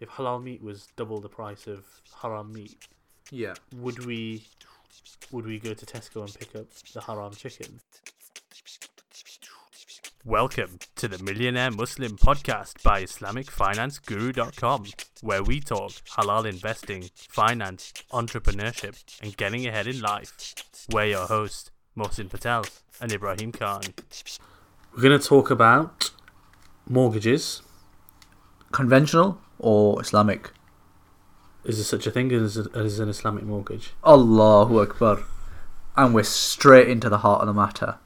if halal meat was double the price of haram meat, Yeah. would we would we go to Tesco and pick up the haram chicken? Welcome to the Millionaire Muslim podcast by IslamicFinanceGuru.com, where we talk halal investing, finance, entrepreneurship, and getting ahead in life. We're your hosts, Mohsin Patel and Ibrahim Khan. We're going to talk about mortgages. Conventional or Islamic? Is there such a thing as, as an Islamic mortgage? Allahu Akbar. And we're straight into the heart of the matter.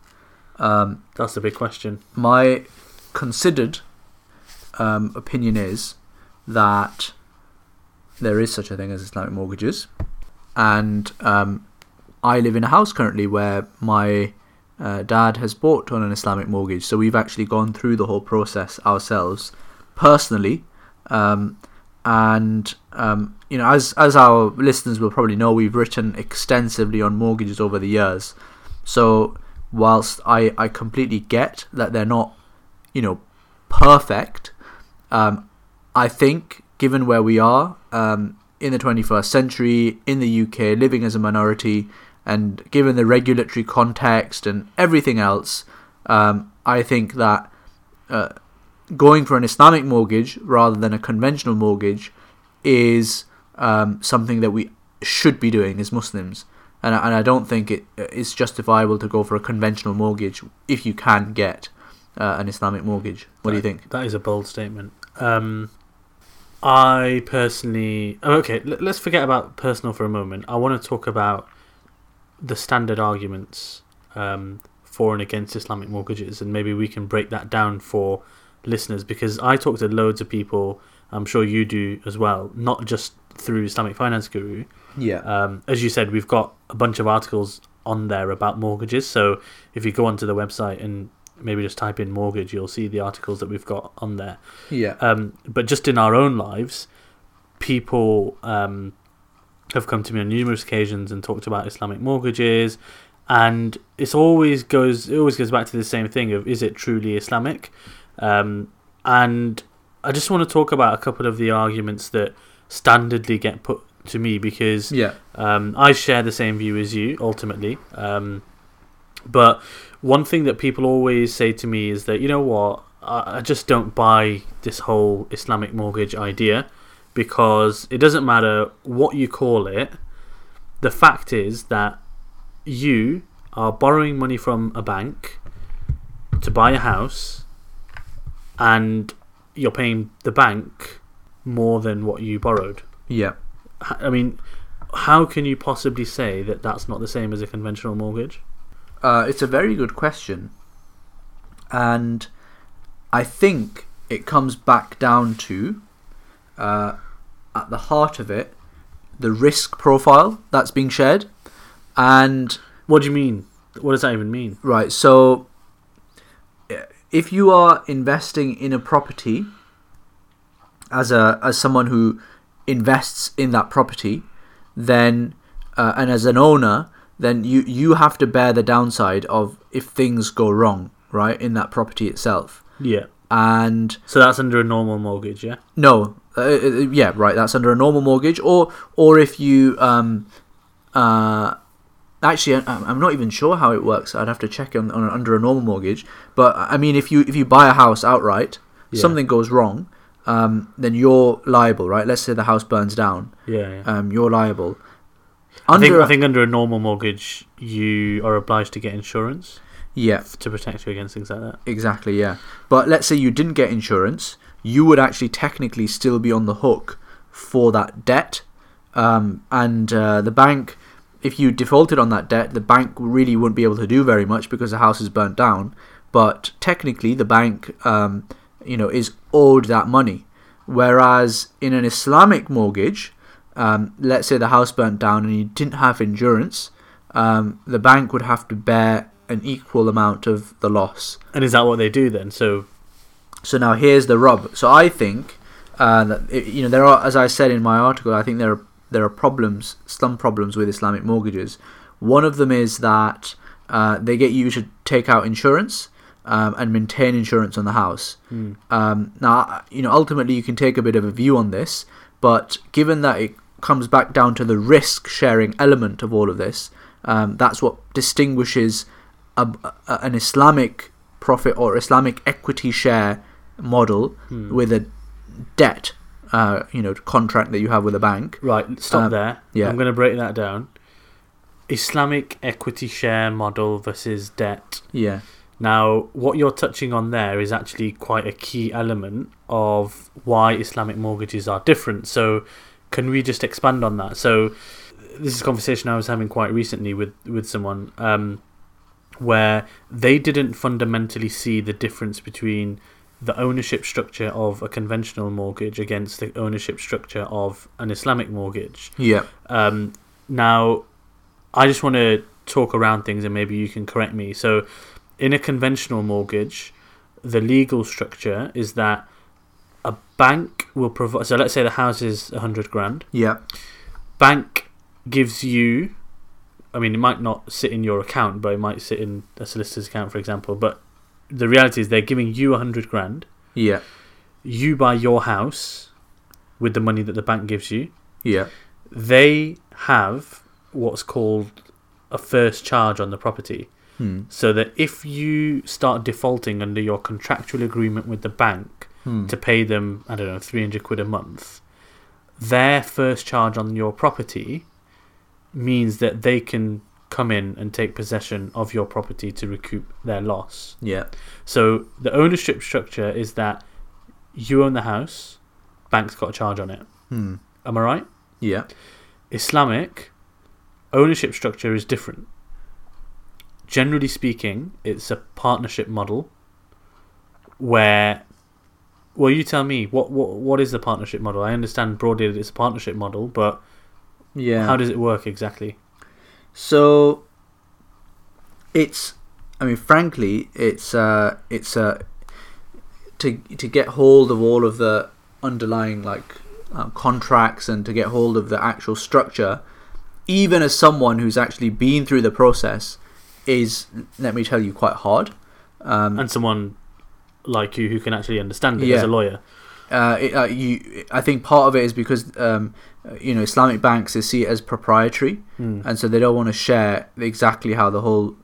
Um, That's the big question. my considered um, opinion is that there is such a thing as Islamic mortgages, and um, I live in a house currently where my uh, dad has bought on an Islamic mortgage, so we've actually gone through the whole process ourselves personally. Um, and um, you know, as as our listeners will probably know, we've written extensively on mortgages over the years. So whilst I, I completely get that they're not, you know, perfect, um, I think given where we are um, in the 21st century in the UK, living as a minority, and given the regulatory context and everything else, um, I think that uh, going for an Islamic mortgage rather than a conventional mortgage is um, something that we should be doing as Muslims. And, I- and I don't think it is justifiable to go for a conventional mortgage if you can get uh, an Islamic mortgage. What do you think? That is a bold statement. Um, I personally. oh, Okay, let's forget about personal for a moment. I want to talk about the standard arguments um, for and against Islamic mortgages, and maybe we can break that down for listeners because I talk to loads of people. I'm sure you do as well, not just through Islamic Finance Guru. Yeah. Um, as you said, we've got a bunch of articles on there about mortgages. So if you go onto the website and maybe just type in mortgage, you'll see the articles that we've got on there. yeah. Um, but just in our own lives, people um, have come to me on numerous occasions and talked about Islamic mortgages, and it's always goes it always goes back to the same thing of is it truly Islamic? Um, and I just want to talk about a couple of the arguments that standardly get put to me because yeah. um, I share the same view as you ultimately. Um, but one thing that people always say to me is that, you know what, I, I just don't buy this whole Islamic mortgage idea because it doesn't matter what you call it. The fact is that you are borrowing money from a bank to buy a house and you're paying the bank more than what you borrowed. Yeah. I mean, how can you possibly say that that's not the same as a conventional mortgage? Uh, it's a very good question. And I think it comes back down to, uh, at the heart of it, the risk profile that's being shared. And, What do you mean? What does that even mean? right, so if you are investing in a property as, a, as someone who invests in that property, then, uh, and as an owner, then you, you have to bear the downside of if things go wrong, right, in that property itself. Yeah. And So that's under a normal mortgage, yeah? no, uh, uh, yeah, right, that's under a normal mortgage, or or if you um, uh, actually, I'm not even sure how it works. I'd have to check on, on under a normal mortgage. But I mean, if you if you buy a house outright, Yeah. something goes wrong, um, then you're liable, right? Let's say the house burns down, Yeah. yeah. um, you're liable. I, think, Under I think under a normal mortgage, you are obliged to get insurance yeah, to protect you against things like that. Exactly, yeah. But let's say you didn't get insurance, you would actually technically still be on the hook for that debt. Um, and uh, the bank, if you defaulted on that debt, the bank really wouldn't be able to do very much because the house is burnt down. But technically, the bank, um, you know, is owed that money. Whereas in an Islamic mortgage, um, let's say the house burnt down and you didn't have insurance, um, the bank would have to bear an equal amount of the loss. And is that what they do then? So, So now here's the rub. So I think uh, that it- you know there are, as I said in my article, I think there are there are problems, some problems with Islamic mortgages. One of them is that uh, they get you to take out insurance, um, and maintain insurance on the house. Mm. Um, now, you know, ultimately you can take a bit of a view on this, but given that it comes back down to the risk sharing element of all of this, um, that's what distinguishes a, a, an Islamic profit or Islamic equity share model Hmm. with a debt, uh, you know, contract that you have with a bank. Right, stop Um, there. yeah. I'm going to break that down. Islamic equity share model versus debt. Yeah, Now, what you're touching on there is actually quite a key element of why Islamic mortgages are different. So, can we just expand on that? So, this is a conversation I was having quite recently with with someone um, where they didn't fundamentally see the difference between the ownership structure of a conventional mortgage against the ownership structure of an Islamic mortgage. yeah, Um, now, I just want to talk around things and maybe you can correct me. So, in a conventional mortgage, the legal structure is that a bank will provide. So, let's say the house is a hundred grand. yeah, Bank gives you. I mean, it might not sit in your account, but it might sit in a solicitor's account, for example. But the reality is, they're giving you a hundred grand. yeah, You buy your house with the money that the bank gives you. yeah, they have what's called a first charge on the property. hmm. So that if you start defaulting under your contractual agreement with the bank Hmm. to pay them, I don't know, 300 quid a month, their first charge on your property means that they can come in and take possession of your property to recoup their loss. yeah, So the ownership structure is that you own the house, bank's got a charge on it. hmm. Am I right? yeah, Islamic ownership structure is different. Generally speaking, it's a partnership model where well you tell me what what what is the partnership model? I understand broadly that it's a partnership model, but yeah. how does it work exactly? So it's I mean frankly it's uh it's uh to to get hold of all of the underlying like uh, contracts and to get hold of the actual structure even as someone who's actually been through the process is let me tell you quite hard um, And someone like you who can actually understand it as a lawyer. uh, it, uh, you, I think part of it is because um, you know Islamic banks they see it as proprietary, Hmm. and so they don't want to share exactly how the whole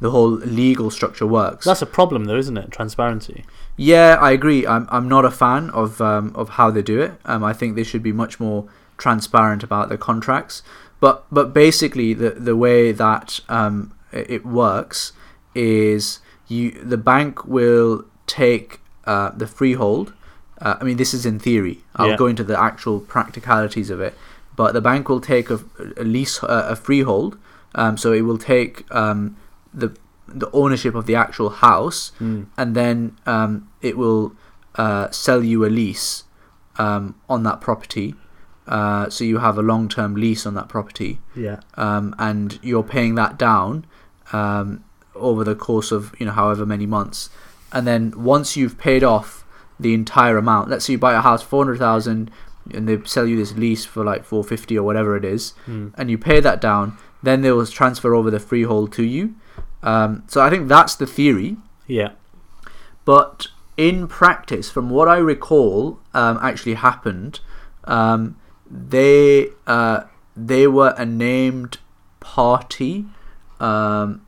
the whole legal structure works. That's a problem though, isn't it? Transparency. yeah, I agree. I'm I'm not a fan of um, of how they do it. Um, I think they should be much more transparent about their contracts. But but basically the the way that um, it it works is you the bank will take uh, the freehold. Uh, I mean, this is in theory. I'll Yeah. go into the actual practicalities of it. But the bank will take a, a lease, uh, a freehold. Um, so it will take um, the the ownership of the actual house, Hmm. and then um, it will uh, sell you a lease um, on that property. Uh, so you have a long term lease on that property Yeah. um, and you're paying that down um, over the course of you know however many months, and then once you've paid off the entire amount, let's say you buy a house four hundred thousand, and they sell you this lease for like four fifty or whatever it is, Hmm. and you pay that down, then they will transfer over the freehold to you. Um, so I think that's the theory, Yeah. but in practice, from what I recall, um, actually happened. Um, they uh, they were a named party. Um,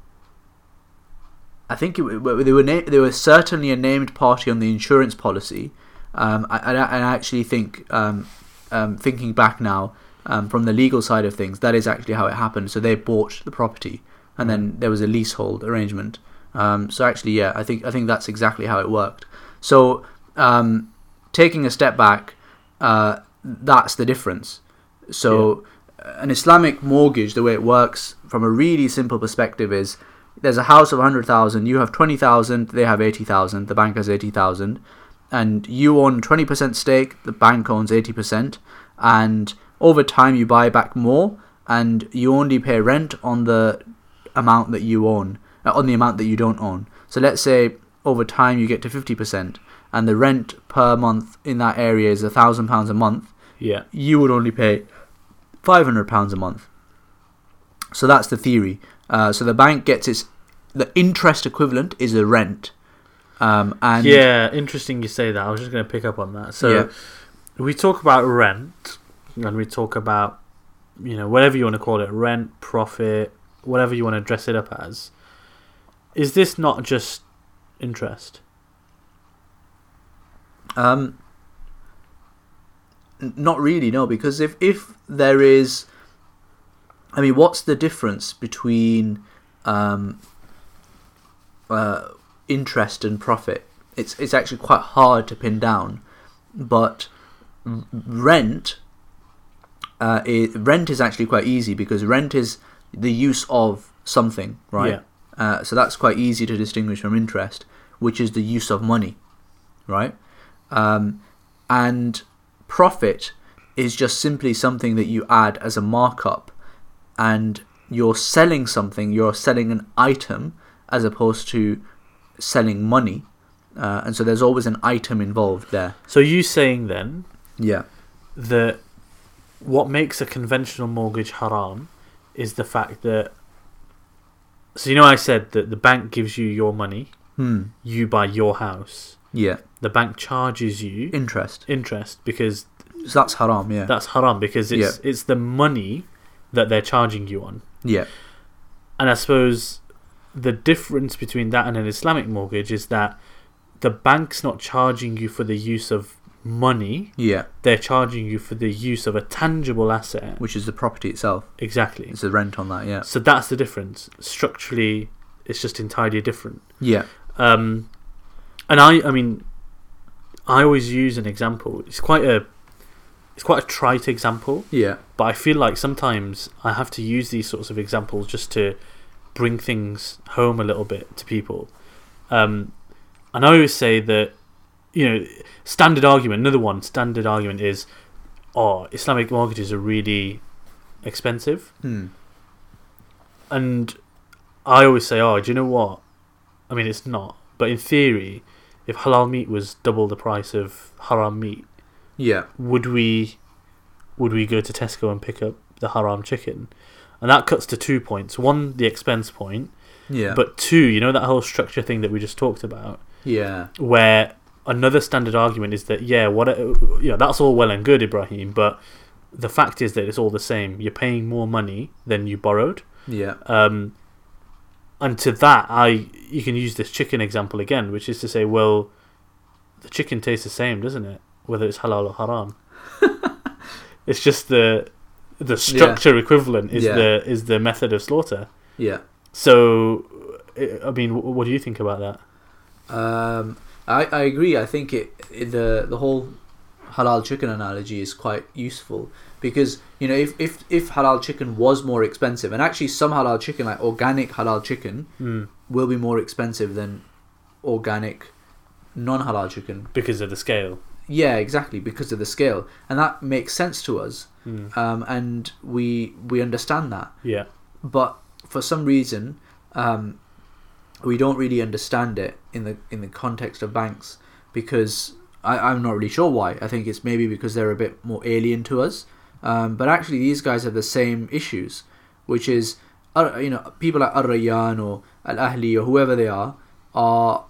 I think it, they were na- they were certainly a named party on the insurance policy. Um, I, I, I actually think, um, um, thinking back now, um, from the legal side of things, that is actually how it happened. So they bought the property, and then there was a leasehold arrangement. Um, so actually, yeah, I think I think that's exactly how it worked. So um, taking a step back, uh, that's the difference. So an Islamic mortgage, the way it works from a really simple perspective is there's a house of 100,000, you have 20,000, they have 80,000, the bank has 80,000, and you own 20% stake, the bank owns 80%, and over time you buy back more, and you only pay rent on the amount that you own, uh, on the amount that you don't own. So let's say over time you get to 50%, and the rent per month in that area is £1,000 a month, Yeah. you would only pay £500 a month. So that's the theory. Uh, so the bank gets its the interest equivalent is a rent. Um, and yeah, interesting you say that. I was just going to pick up on that. So Yeah. we talk about rent, and we talk about you know whatever you want to call it, rent, profit, whatever you want to dress it up as. Is this not just interest? Um, not really, no, because if if there is, I mean, what's the difference between um, uh, interest and profit? It's it's actually quite hard to pin down, but rent. Uh, i rent is actually quite easy because rent is the use of something, right? Yeah. Uh, so that's quite easy to distinguish from interest, which is the use of money, right? Um, and profit is just simply something that you add as a markup, and you're selling something. You're selling an item as opposed to selling money, uh, and so there's always an item involved there. So you saying then Yeah. that what makes a conventional mortgage haram is the fact that so you know I said that the bank gives you your money, Hmm. you buy your house. Yeah. The bank charges you Interest. interest because So that's haram. Yeah. that's haram because it's it's the money that they're charging you on. yeah. And I suppose the difference between that and an Islamic mortgage is that the bank's not charging you for the use of money, Yeah. they're charging you for the use of a tangible asset. Which is the property itself. Exactly. It's the rent on that. Yeah. So that's the difference. Structurally, it's just entirely different. Yeah. Um, and I, I mean, I always use an example. It's quite a, it's quite a trite example, Yeah. but I feel like sometimes I have to use these sorts of examples just to bring things home a little bit to people. Um, and I always say that, you know, standard argument. Another one standard argument is, oh, Islamic mortgages are really expensive. Hmm. And I always say, oh, do you know what? I mean, it's not. But in theory, if halal meat was double the price of haram meat, Yeah. would we would we go to Tesco and pick up the haram chicken? And that cuts to two points. One, the expense point, Yeah. but two, you know that whole structure thing that we just talked about, yeah. where another standard argument is that yeah, what you know, that's all well and good, Ibrahim, but the fact is that it's all the same. You're paying more money than you borrowed. Yeah. Um, and to that, I you can use this chicken example again, which is to say, well, the chicken tastes the same, doesn't it? Whether it's halal or haram. it's just the the structure equivalent is Yeah. the is the method of slaughter. Yeah. So, I I mean, what do you think about that? Um, I, I agree. I think it, it the the whole halal chicken analogy is quite useful because you know if, if if halal chicken was more expensive and actually some halal chicken like organic halal chicken Mm, will be more expensive than organic non halal chicken. because of the scale. Yeah, exactly because of the scale and that makes sense to us Mm, um, and we we understand that yeah. but for some reason um, we don't really understand it in the in the context of banks because I, I'm not really sure why. I think it's maybe because they're a bit more alien to us. Um, but actually, these guys have the same issues, which is uh, you know people like Al Rayan or Al Ahli or whoever they are are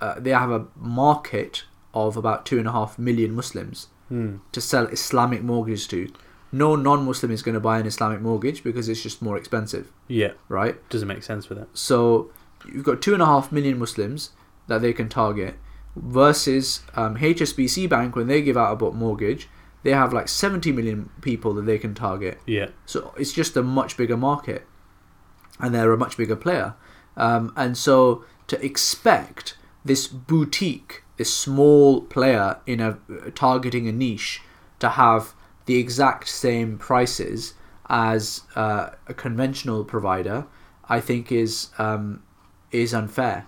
uh, they have a market of about two and a half million Muslims Mm, to sell Islamic mortgages to. No non-Muslim is going to buy an Islamic mortgage because it's just more expensive, yeah. right? Doesn't make sense for that. So you've got two and a half million Muslims that they can target versus um, HSBC Bank when they give out a book mortgage, they have like 70 million people that they can target. Yeah. So it's just a much bigger market, and they're a much bigger player. Um, and so to expect this boutique, this small player in a targeting a niche, to have the exact same prices as uh, a conventional provider, I think is um, is unfair,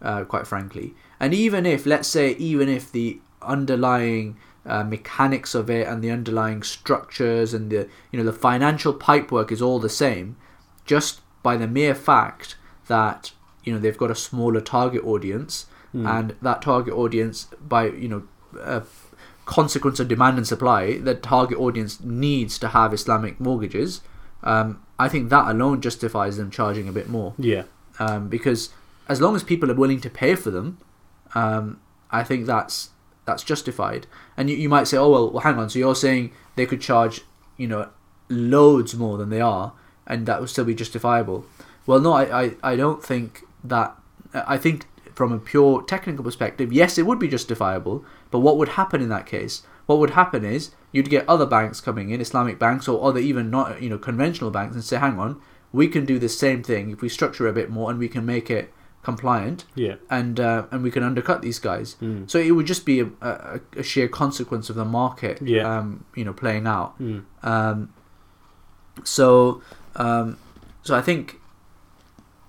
uh, quite frankly. And even if, let's say, even if the underlying uh, mechanics of it and the underlying structures and the you know the financial pipework is all the same, just by the mere fact that you know they've got a smaller target audience and that target audience by you know a consequence of demand and supply the target audience needs to have islamic mortgages um, i think that alone justifies them charging a bit more Yeah. um, because as long as people are willing to pay for them, um, I think that's that's justified. And you, you might say, oh well, well, hang on. So you're saying they could charge, you know, loads more than they are, and that would still be justifiable. Well, no, I, I, I don't think that. I think from a pure technical perspective, yes, it would be justifiable. But what would happen in that case? What would happen is you'd get other banks coming in, Islamic banks or other even not you know conventional banks, and say, hang on, we can do the same thing if we structure a bit more and we can make it compliant Yeah. and uh, and we can undercut these guys. Mm. So it would just be a, a, a sheer consequence of the market, Yeah. um, you know, playing out. Mm. Um, so, um, so I think,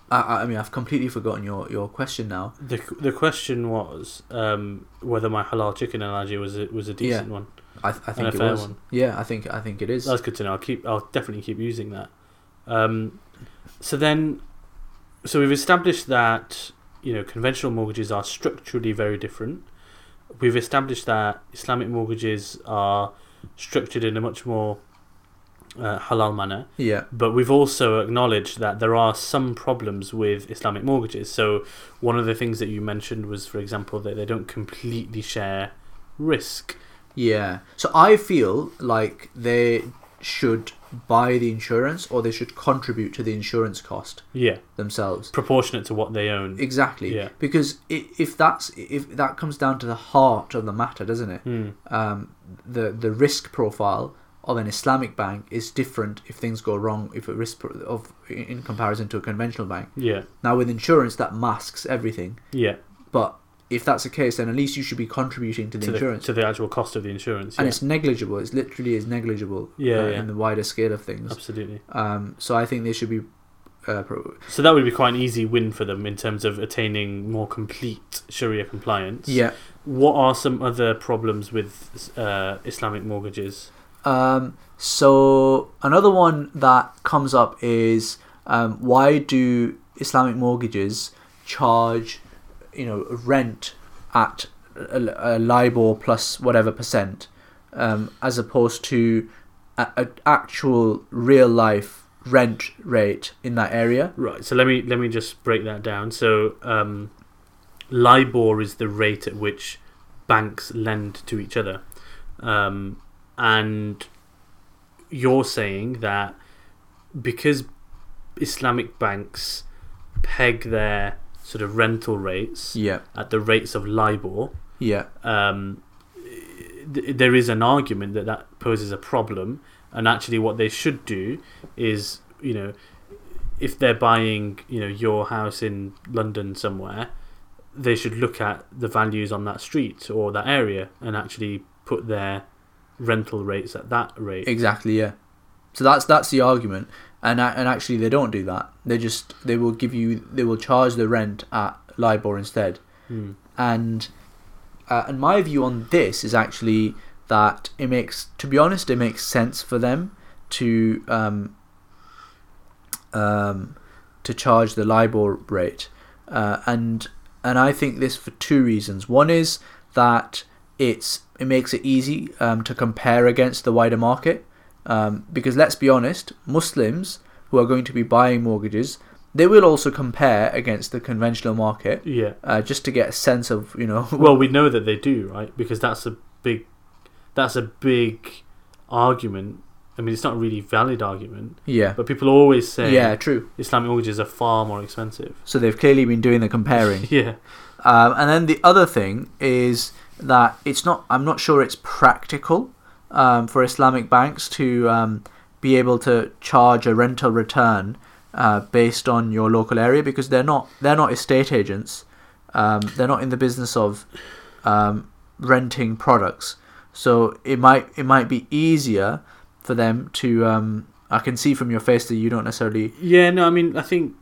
I, I mean, I've completely forgotten your, your question now. The the question was um, whether my halal chicken analogy was a, was a decent one. I, I think a it fair was. one. Yeah, I think I think it is. That's good to know. I'll keep. I'll definitely keep using that. Um, so then, so we've established that you know conventional mortgages are structurally very different. We've established that Islamic mortgages are structured in a much more uh, halal manner. Yeah, But we've also acknowledged that there are some problems with Islamic mortgages. So one of the things that you mentioned was, for example, that they don't completely share risk. yeah. So I feel like they should buy the insurance or they should contribute to the insurance cost Yeah, themselves. proportionate to what they own. Exactly. Yeah. Because if that's if that comes down to the heart of the matter, doesn't it? Hmm. Um, the the risk profile of an Islamic bank is different if things go wrong. If a risk of in comparison to a conventional bank. Yeah, Now with insurance, that masks everything. yeah. But if that's the case, then at least you should be contributing to the to the, insurance. to the actual cost of the insurance. and it's negligible. It's literally is negligible. Yeah, uh, yeah. In the wider scale of things. absolutely. Um, so I think they should be. Uh, pro- So that would be quite an easy win for them in terms of attaining more complete Sharia compliance. yeah. What are some other problems with uh, Islamic mortgages? Um, so another one that comes up is um, why do Islamic mortgages charge, you know, rent at a, a LIBOR plus whatever percent, um, as opposed to a, a actual real life rent rate in that area? Right. So let me let me just break that down. So um, LIBOR is the rate at which banks lend to each other, um, and you're saying that because Islamic banks peg their sort of rental rates Yeah, at the rates of LIBOR, yeah, um, th- there is an argument that that poses a problem. And actually, what they should do is, you know, if they're buying, you know, your house in London somewhere, they should look at the values on that street or that area and actually put their rental rates at that rate. exactly. Yeah. So that's that's the argument, and and actually they don't do that. They just they will give you they will charge the rent at LIBOR instead. Hmm. and uh, and my view on this is actually that it makes to be honest it makes sense for them to um, um, to charge the LIBOR rate uh, and and I think this for two reasons one is that it's it makes it easy um, to compare against the wider market um, because let's be honest Muslims who are going to be buying mortgages they will also compare against the conventional market Yeah. uh, just to get a sense of you know Well, we know that they do, right? Because that's a big, that's a big argument. I mean, it's not a really valid argument, yeah but people always say yeah true Islamic mortgages are far more expensive. so they've clearly been doing the comparing Yeah. um, and then the other thing is that it's not i'm not sure it's practical um, for islamic banks to um, be able to charge a rental return uh, based on your local area because they're not they're not estate agents. Um, they're not in the business of um, renting products. So it might it might be easier for them to um, I can see from your face that you don't necessarily Yeah, no, I mean, I think,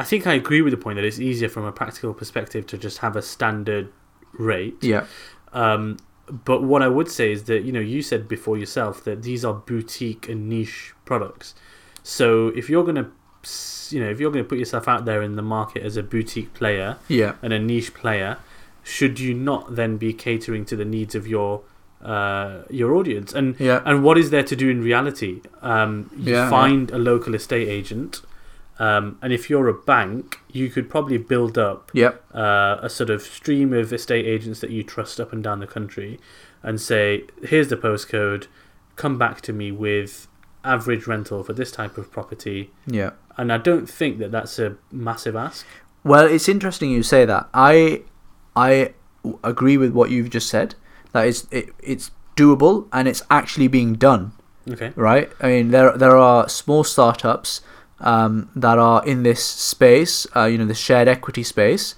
I think I agree with the point that it's easier from a practical perspective to just have a standard rate. yeah Um, but what I would say is that you know you said before yourself that these are boutique and niche products. So if you're gonna, you know, if you're gonna put yourself out there in the market as a boutique player yeah and a niche player, should you not then be catering to the needs of your uh, your audience? And yeah and what is there to do in reality? Um, you Yeah, find a local estate agent, Um, and if you're a bank, you could probably build up Yep. uh, a sort of stream of estate agents that you trust up and down the country and say, here's the postcode, come back to me with average rental for this type of property. Yeah. And I don't think that that's a massive ask. Well, it's interesting you say that. I I agree with what you've just said. That it's it, it's doable and it's actually being done. Okay. right? I mean, there there are small startups um, that are in this space, uh, you know, the shared equity space,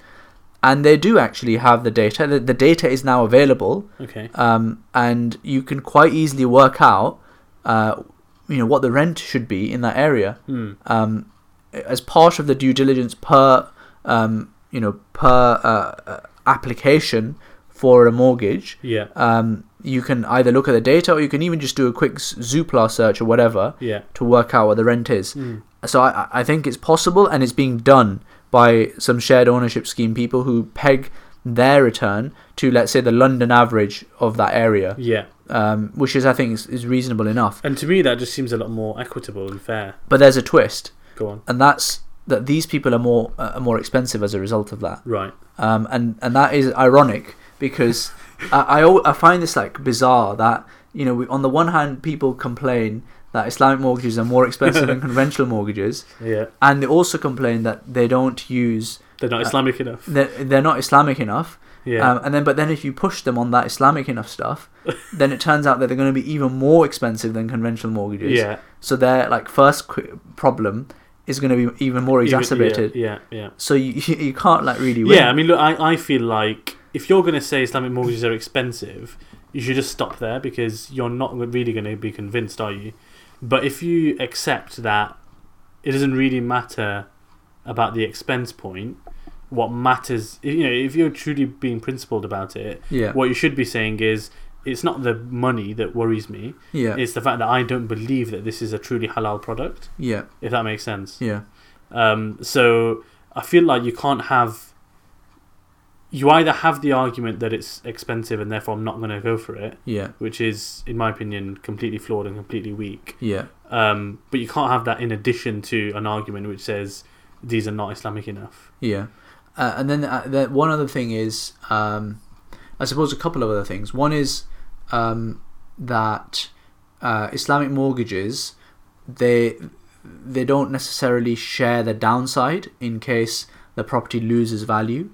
and they do actually have the data. The, the data is now available, Okay. um, and you can quite easily work out, uh, you know, what the rent should be in that area Hmm. um, as part of the due diligence per um, you know per uh, uh, application for a mortgage. Yeah. Um, you can either look at the data or you can even just do a quick Zoopla search or whatever Yeah. to work out what the rent is. Hmm. So I, I think it's possible and it's being done by some shared ownership scheme people who peg their return to let's say the London average of that area, Yeah. um, which is I think is, is reasonable enough. And to me, that just seems a lot more equitable and fair. But there's a twist, Go on. and that's that these people are more uh, are more expensive as a result of that. Right. um, and and that is ironic because I, I I find this like bizarre that you know we, on the one hand people complain that Islamic mortgages are more expensive than conventional mortgages, Yeah. and they also complain that they don't use They're not Uh, Islamic enough. they're, they're not Islamic enough. Yeah. Um, and then but then if you push them on that Islamic enough stuff, then it turns out that they're going to be even more expensive than conventional mortgages. yeah. So their like first qu- problem is going to be even more Even- exacerbated. Yeah. Yeah. So you you can't like really win. Yeah, I mean, look, I, I feel like if you're going to say Islamic mortgages are expensive, you should just stop there because you're not really going to be convinced, are you? But if you accept that it doesn't really matter about the expense point, what matters, you know, if you're truly being principled about it, yeah, what you should be saying is it's not the money that worries me, yeah, it's the fact that I don't believe that this is a truly halal product, yeah, if that makes sense. yeah. Um, so I feel like you can't have. You either have the argument that it's expensive and therefore I'm not going to go for it, Yeah, which is, in my opinion, completely flawed and completely weak. yeah, Um, but you can't have that in addition to an argument which says these are not Islamic enough. yeah. Uh, and then uh, the, one other thing is, um, I suppose a couple of other things. One is um, that uh, Islamic mortgages they they don't necessarily share the downside in case the property loses value.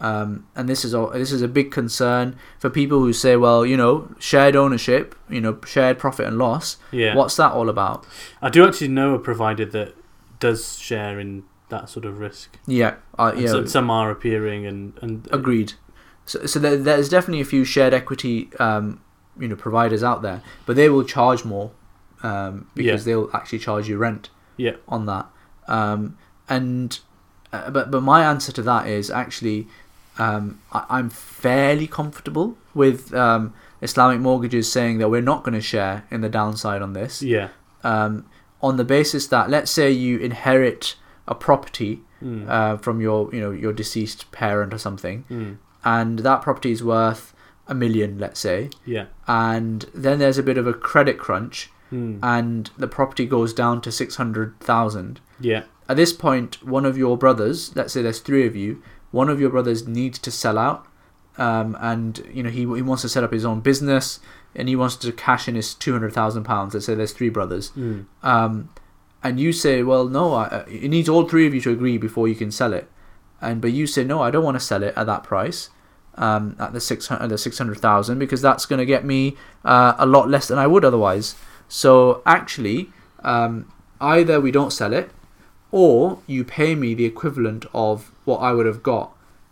Um, and this is a, this is a big concern for people who say, well, you know, shared ownership, you know, shared profit and loss. Yeah. What's that all about? I do actually know a provider that does share in that sort of risk. Yeah, uh, yeah. so- some are appearing and. and Agreed. So, so there, there's definitely a few shared equity, um, you know, providers out there, but they will charge more um, because they'll actually charge you rent Yeah. on that. Um, and uh, but but my answer to that is actually um, I, I'm fairly comfortable with um, Islamic mortgages saying that we're not going to share in the downside on this, Yeah. um, on the basis that let's say you inherit a property Mm. uh, from your you know your deceased parent or something, Mm. and that property is worth a million, let's say, Yeah. and then there's a bit of a credit crunch, Mm. and the property goes down to six hundred thousand. Yeah. At this point, one of your brothers, let's say there's three of you, one of your brothers needs to sell out, um, and you know he he wants to set up his own business, and he wants to cash in his two hundred thousand pounds. Let's say there's three brothers, Mm. um, and you say, well, no, I, uh, it needs all three of you to agree before you can sell it, and but you say, no, I don't want to sell it at that price, um, at the six hundred the six hundred thousand because that's going to get me uh, a lot less than I would otherwise. So actually, um, either we don't sell it, or you pay me the equivalent of what I would have got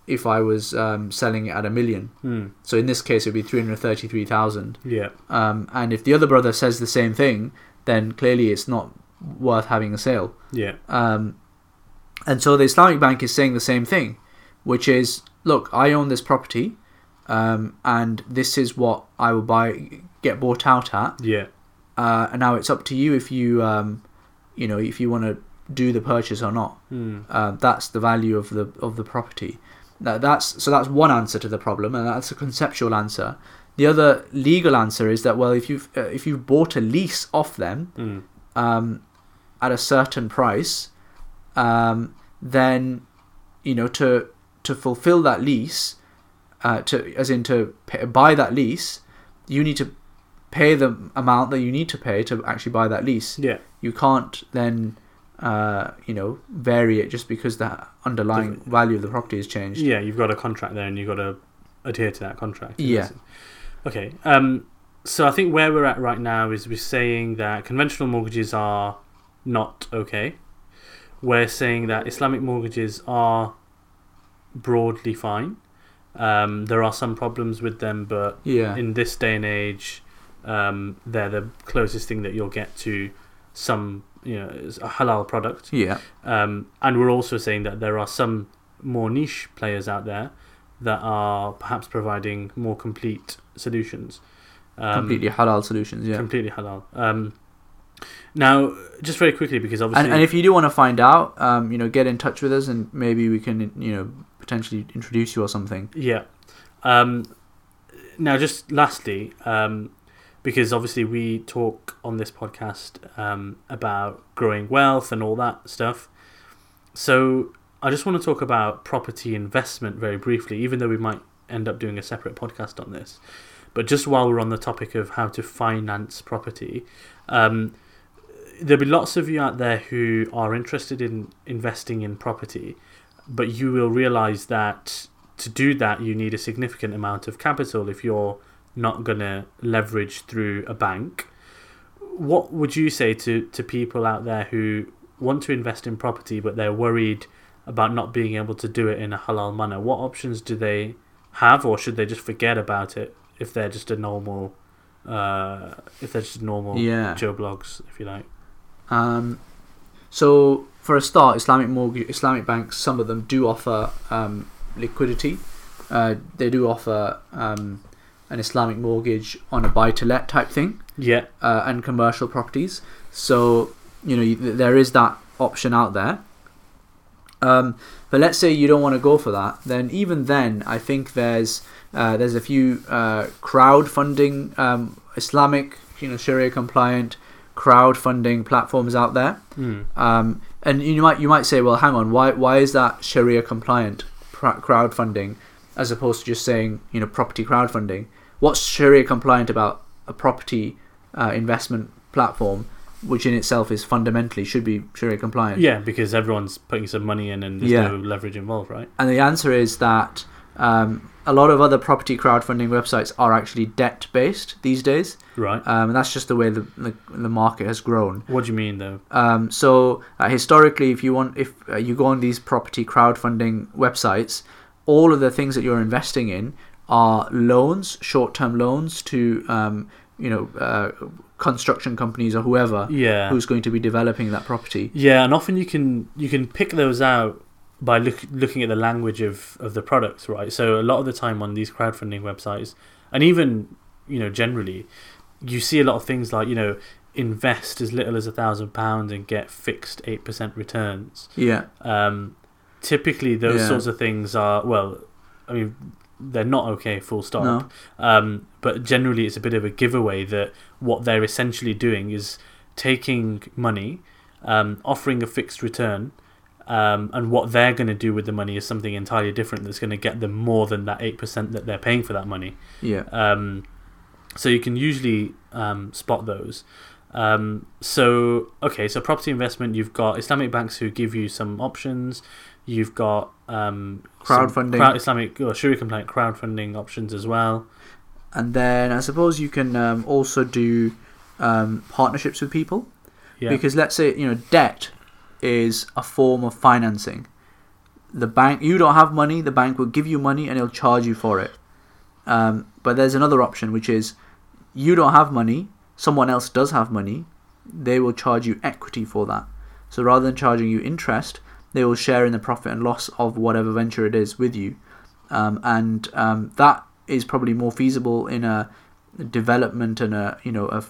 if I was um, selling it at a million. Mm. So in this case, it would be three hundred thirty-three thousand. Yeah. Um, and if the other brother says the same thing, then clearly it's not worth having a sale. Yeah. Um, and so the Islamic Bank is saying the same thing, which is, look, I own this property, um, and this is what I will buy, get bought out at. Yeah. Uh, and now it's up to you if you, um, you know, if you want to do the purchase or not. Mm. Uh, that's the value of the of the property. That, that's so that's one answer to the problem, and that's a conceptual answer. The other legal answer is that well, if you've uh, if you've bought a lease off them Mm. um, at a certain price, um, then you know to to fulfill that lease, uh, to as in to pay, buy that lease, you need to pay the amount that you need to pay to actually buy that lease. Yeah. You can't then uh, you know vary it just because the underlying Different. value of the property has changed. Yeah, you've got a contract there, and you've got to adhere to that contract. Yeah. Okay. Um. So I think where we're at right now is we're saying that conventional mortgages are not okay. We're saying that Islamic mortgages are broadly fine. Um, there are some problems with them, but Yeah. in this day and age, um, they're the closest thing that you'll get to some, you know, a halal product. yeah. Um, and we're also saying that there are some more niche players out there that are perhaps providing more complete solutions. Um, Completely halal solutions. Yeah. completely halal. Um, now, just very quickly, because obviously, and, and if you do want to find out, um, you know, get in touch with us, and maybe we can, you know, potentially introduce you or something. Yeah. Um, now, just lastly, um, because obviously we talk on this podcast um, about growing wealth and all that stuff. So I just want to talk about property investment very briefly, even though we might end up doing a separate podcast on this. But just while we're on the topic of how to finance property, um, there'll be lots of you out there who are interested in investing in property, but you will realize that to do that, you need a significant amount of capital if you're not going to leverage through a bank. What would you say to, to people out there who want to invest in property but they're worried about not being able to do it in a halal manner? What options do they have, or should they just forget about it if they're just a normal, uh, if they're just normal Yeah. Joe Bloggs, if you like? Um, so for a start, Islamic mortgage, Islamic banks, some of them do offer um, liquidity. Uh, they do offer um, an Islamic mortgage on a buy-to-let type thing Yeah, uh, and commercial properties. So you know you- there is that option out there. Um, but let's say you don't want to go for that, then even then, I think there's uh, there's a few uh, crowdfunding um, Islamic, you know, Sharia compliant crowdfunding platforms out there. mm. Um, and you might you might say, well, hang on, why why is that Sharia compliant pr- crowdfunding as opposed to just saying you know property crowdfunding? What's Sharia compliant about a property uh, investment platform, which in itself is fundamentally should be Sharia compliant? yeah, because everyone's putting some money in and there's Yeah. no leverage involved, right? And the answer is that um, a lot of other property crowdfunding websites are actually debt based these days, Right. um, and that's just the way the, the the market has grown. What do you mean, though? Um, so uh, historically, if you want, if uh, you go on these property crowdfunding websites, all of the things that you're investing in are loans, short-term loans to um, you know uh, construction companies or whoever Yeah. who's going to be developing that property. Yeah, and often you can you can pick those out by look, looking at the language of, of the products, right? So a lot of the time on these crowdfunding websites, and even you know generally, you see a lot of things like you know invest as little as a thousand pounds and get fixed eight percent returns. Yeah, Um, typically, those Yeah. sorts of things are well, I mean, they're not okay. Full stop. no, Um, but generally, it's a bit of a giveaway that what they're essentially doing is taking money, um, offering a fixed return, um, and what they're going to do with the money is something entirely different that's going to get them more than that 8% that they're paying for that money. yeah, Um, so you can usually um, spot those. Um, so, okay, so property investment, you've got Islamic banks who give you some options. You've got um, Crowdfunding. crowd, Islamic or Sharia compliant crowdfunding options as well. and then I suppose you can um, also do um, partnerships with people. Yeah. Because let's say you know debt is a form of financing. The bank, you don't have money. The bank will give you money and it'll charge you for it. Um, but there's another option, which is you don't have money. Someone else does have money. They will charge you equity for that. So rather than charging you interest, they will share in the profit and loss of whatever venture it is with you. Um, and um, that is probably more feasible in a development and a you know a,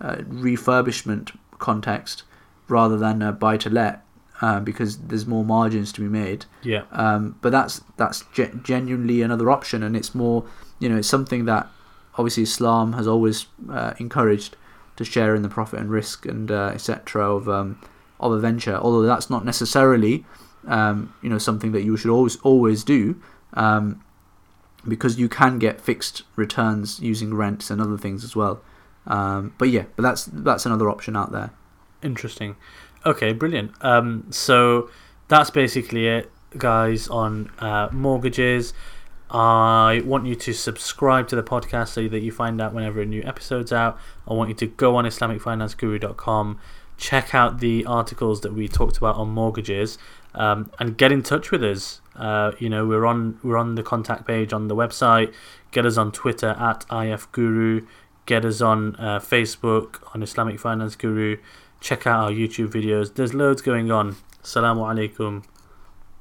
a refurbishment context rather than a buy to let uh, because there's more margins to be made. Yeah. Um, but that's that's ge- genuinely another option, and it's more you know it's something that obviously Islam has always uh, encouraged to share in the profit and risk and uh, etc. of um, of a venture. Although that's not necessarily um, you know something that you should always always do. Um, because you can get fixed returns using rents and other things as well. Um, but yeah, but that's that's another option out there. Interesting. Okay, brilliant. Um, so that's basically it, guys, on uh, mortgages. I want you to subscribe to the podcast so that you find out whenever a new episode's out. I want you to go on IslamicFinanceGuru.com, check out the articles that we talked about on mortgages, um, and get in touch with us. Uh, you know, we're on we're on the contact page on the website. Get us on Twitter at IFGuru. Get us on uh, Facebook on Islamic Finance Guru. Check out our YouTube videos. There's loads going on. Assalamu alaikum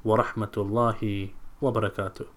wa rahmatullahi wa barakatuh.